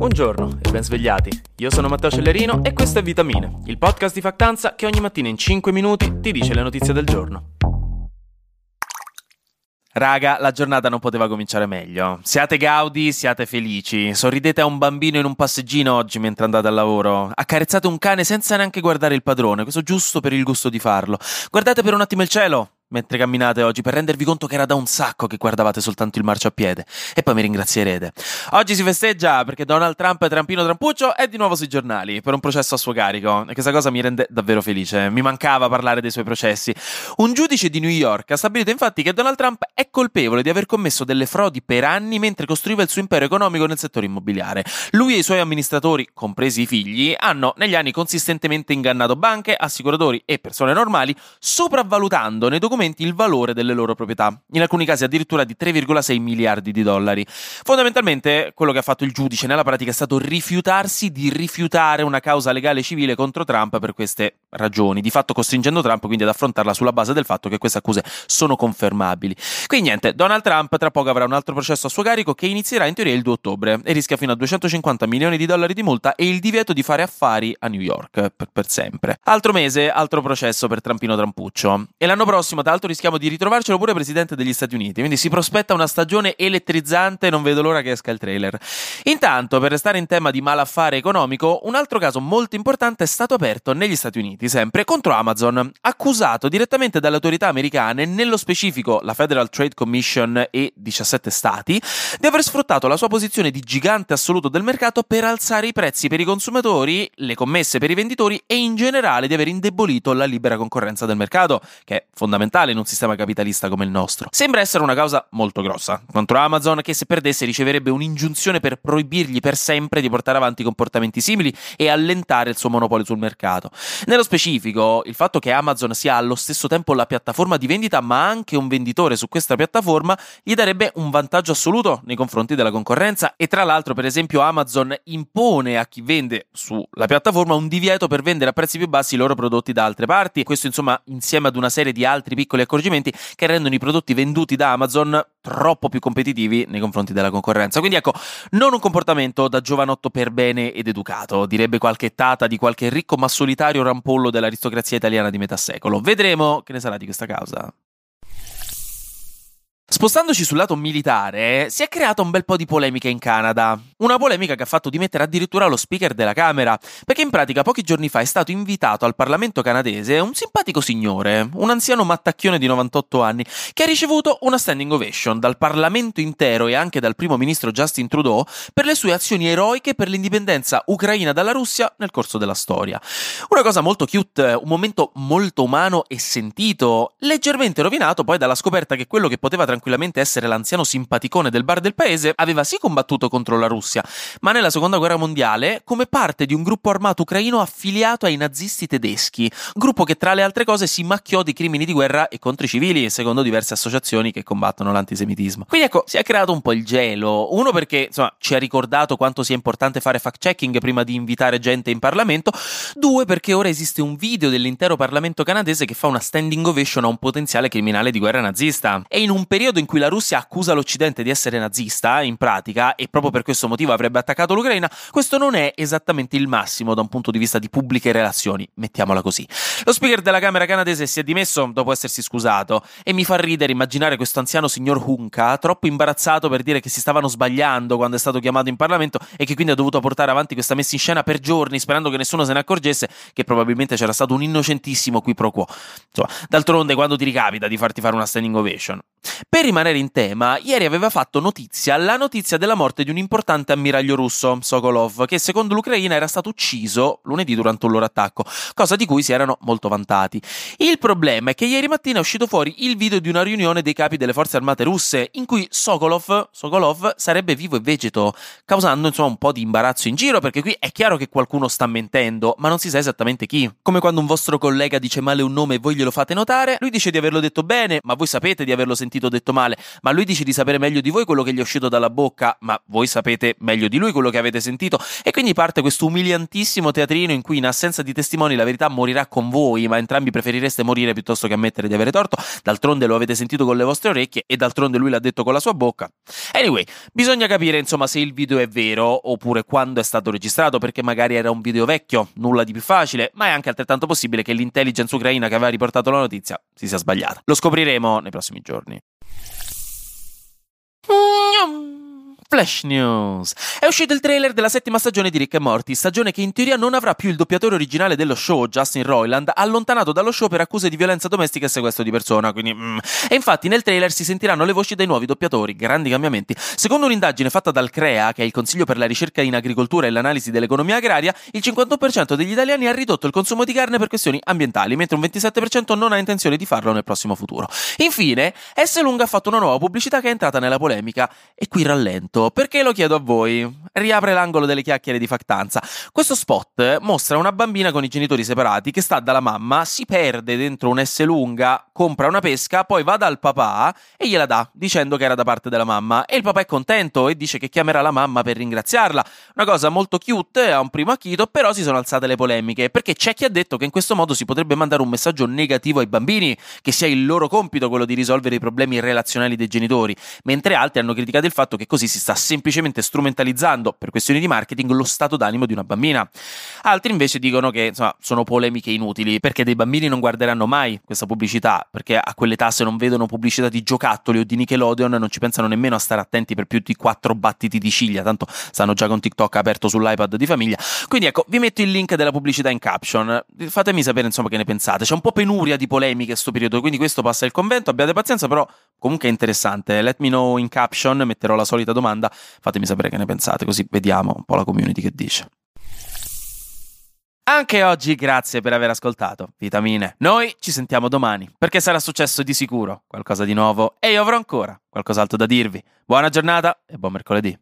Buongiorno e ben svegliati. Io sono Matteo Cellerino e questo è Vitamine, il podcast di Factanza che ogni mattina in 5 minuti ti dice le notizie del giorno. Raga, la giornata non poteva cominciare meglio. Siate gaudi, siate felici. Sorridete a un bambino in un passeggino oggi mentre andate al lavoro. Accarezzate un cane senza neanche guardare il padrone, questo giusto per il gusto di farlo. Guardate per un attimo il cielo mentre camminate oggi per rendervi conto che era da un sacco che guardavate soltanto il marciapiede e poi mi ringrazierete. Oggi si festeggia perché Donald Trump Trampino Trampuccio è di nuovo sui giornali per un processo a suo carico e questa cosa mi rende davvero felice. Mi mancava parlare dei suoi processi. Un giudice di New York ha stabilito infatti che Donald Trump è colpevole di aver commesso delle frodi per anni mentre costruiva il suo impero economico nel settore immobiliare. Lui e i suoi amministratori, compresi i figli, hanno negli anni consistentemente ingannato banche, assicuratori e persone normali, sopravvalutando nei documenti documenti il valore delle loro proprietà, in alcuni casi addirittura di 3,6 miliardi di dollari. Fondamentalmente quello che ha fatto il giudice nella pratica è stato rifiutarsi di rifiutare una causa legale civile contro Trump per queste ragioni, di fatto costringendo Trump quindi ad affrontarla sulla base del fatto che queste accuse sono confermabili. Quindi niente, Donald Trump tra poco avrà un altro processo a suo carico che inizierà in teoria il 2 ottobre e rischia fino a 250 milioni di dollari di multa e il divieto di fare affari a New York per, per sempre. Altro mese, altro processo per Trampino Trampuccio. E l'anno prossimo, l'altro, rischiamo di ritrovarcelo pure presidente degli Stati Uniti. Quindi si prospetta una stagione elettrizzante non vedo l'ora che esca il trailer. Intanto, per restare in tema di malaffare economico, un altro caso molto importante è stato aperto negli Stati Uniti, sempre contro Amazon, accusato direttamente dalle autorità americane, nello specifico la Federal Trade Commission e 17 stati, di aver sfruttato la sua posizione di gigante assoluto del mercato per alzare i prezzi per i consumatori, le commesse per i venditori e in generale di aver indebolito la libera concorrenza del mercato, che è fondamentale in un sistema capitalista come il nostro. Sembra essere una causa molto grossa contro Amazon che se perdesse riceverebbe un'ingiunzione per proibirgli per sempre di portare avanti comportamenti simili e allentare il suo monopolio sul mercato. Nello specifico, il fatto che Amazon sia allo stesso tempo la piattaforma di vendita ma anche un venditore su questa piattaforma gli darebbe un vantaggio assoluto nei confronti della concorrenza e tra l'altro per esempio Amazon impone a chi vende sulla piattaforma un divieto per vendere a prezzi più bassi i loro prodotti da altre parti. Questo insomma insieme ad una serie di altri piccoli accorgimenti che rendono i prodotti venduti da Amazon troppo più competitivi nei confronti della concorrenza. Quindi ecco, non un comportamento da giovanotto per bene ed educato, direbbe qualche tata di qualche ricco ma solitario rampollo dell'aristocrazia italiana di metà secolo. Vedremo che ne sarà di questa causa. Spostandoci sul lato militare, si è creata un bel po' di polemica in Canada. Una polemica che ha fatto dimettere addirittura lo speaker della Camera, perché in pratica pochi giorni fa è stato invitato al Parlamento canadese un simpatico signore, un anziano mattacchione di 98 anni, che ha ricevuto una standing ovation dal Parlamento intero e anche dal primo ministro Justin Trudeau per le sue azioni eroiche per l'indipendenza ucraina dalla Russia nel corso della storia. Una cosa molto cute, un momento molto umano e sentito, leggermente rovinato poi dalla scoperta che quello che poteva tranquillamente tranquillamente essere l'anziano simpaticone del bar del paese, aveva sì combattuto contro la Russia, ma nella seconda guerra mondiale come parte di un gruppo armato ucraino affiliato ai nazisti tedeschi, gruppo che tra le altre cose si macchiò di crimini di guerra e contro i civili, secondo diverse associazioni che combattono l'antisemitismo. Quindi ecco, si è creato un po' il gelo, uno perché insomma ci ha ricordato quanto sia importante fare fact checking prima di invitare gente in Parlamento, due perché ora esiste un video dell'intero Parlamento canadese che fa una standing ovation a un potenziale criminale di guerra nazista. E in un periodo periodo in cui la Russia accusa l'Occidente di essere nazista, in pratica, e proprio per questo motivo avrebbe attaccato l'Ucraina, questo non è esattamente il massimo da un punto di vista di pubbliche relazioni, mettiamola così. Lo speaker della Camera canadese si è dimesso dopo essersi scusato e mi fa ridere immaginare questo anziano signor Hunka troppo imbarazzato per dire che si stavano sbagliando quando è stato chiamato in Parlamento e che quindi ha dovuto portare avanti questa messa in scena per giorni sperando che nessuno se ne accorgesse che probabilmente c'era stato un innocentissimo qui pro quo. Insomma, d'altronde quando ti ricapita di farti fare una standing ovation? Per rimanere in tema, ieri aveva fatto notizia la notizia della morte di un importante ammiraglio russo, Sokolov, che secondo l'Ucraina era stato ucciso lunedì durante un loro attacco, cosa di cui si erano molto vantati. Il problema è che ieri mattina è uscito fuori il video di una riunione dei capi delle forze armate russe in cui Sokolov, Sokolov sarebbe vivo e vegeto, causando insomma un po' di imbarazzo in giro perché qui è chiaro che qualcuno sta mentendo, ma non si sa esattamente chi. Come quando un vostro collega dice male un nome e voi glielo fate notare, lui dice di averlo detto bene, ma voi sapete di averlo sentito detto detto male, ma lui dice di sapere meglio di voi quello che gli è uscito dalla bocca, ma voi sapete meglio di lui quello che avete sentito e quindi parte questo umiliantissimo teatrino in cui in assenza di testimoni la verità morirà con voi, ma entrambi preferireste morire piuttosto che ammettere di avere torto, d'altronde lo avete sentito con le vostre orecchie e d'altronde lui l'ha detto con la sua bocca. Anyway, bisogna capire insomma se il video è vero oppure quando è stato registrato perché magari era un video vecchio, nulla di più facile, ma è anche altrettanto possibile che l'intelligence ucraina che aveva riportato la notizia si sia sbagliata. Lo scopriremo nei prossimi giorni. Yum! Flash News. È uscito il trailer della settima stagione di Rick e Morty, stagione che in teoria non avrà più il doppiatore originale dello show, Justin Roiland, allontanato dallo show per accuse di violenza domestica e sequestro di persona, quindi mm. E infatti nel trailer si sentiranno le voci dei nuovi doppiatori, grandi cambiamenti. Secondo un'indagine fatta dal CREA, che è il Consiglio per la ricerca in agricoltura e l'analisi dell'economia agraria, il 51% degli italiani ha ridotto il consumo di carne per questioni ambientali, mentre un 27% non ha intenzione di farlo nel prossimo futuro. Infine, S. Lunga ha fatto una nuova pubblicità che è entrata nella polemica, e qui rallento perché lo chiedo a voi. Riapre l'angolo delle chiacchiere di factanza. Questo spot mostra una bambina con i genitori separati che sta dalla mamma, si perde dentro un S lunga, compra una pesca, poi va dal papà e gliela dà, dicendo che era da parte della mamma. E il papà è contento e dice che chiamerà la mamma per ringraziarla. Una cosa molto cute a un primo acchito, però si sono alzate le polemiche, perché c'è chi ha detto che in questo modo si potrebbe mandare un messaggio negativo ai bambini, che sia il loro compito quello di risolvere i problemi relazionali dei genitori, mentre altri hanno criticato il fatto che così si sta semplicemente strumentalizzando per questioni di marketing lo stato d'animo di una bambina. Altri invece dicono che insomma, sono polemiche inutili perché dei bambini non guarderanno mai questa pubblicità perché a quell'età se non vedono pubblicità di giocattoli o di Nickelodeon non ci pensano nemmeno a stare attenti per più di quattro battiti di ciglia, tanto stanno già con TikTok aperto sull'iPad di famiglia. Quindi ecco, vi metto il link della pubblicità in caption. Fatemi sapere insomma che ne pensate. C'è un po' penuria di polemiche in questo periodo, quindi questo passa il convento, abbiate pazienza, però comunque è interessante. Let me know in caption, metterò la solita domanda, fatemi sapere che ne pensate, così vediamo un po' la community che dice. Anche oggi grazie per aver ascoltato Vitamine. Noi ci sentiamo domani, perché sarà successo di sicuro qualcosa di nuovo e io avrò ancora qualcos'altro da dirvi. Buona giornata e buon mercoledì.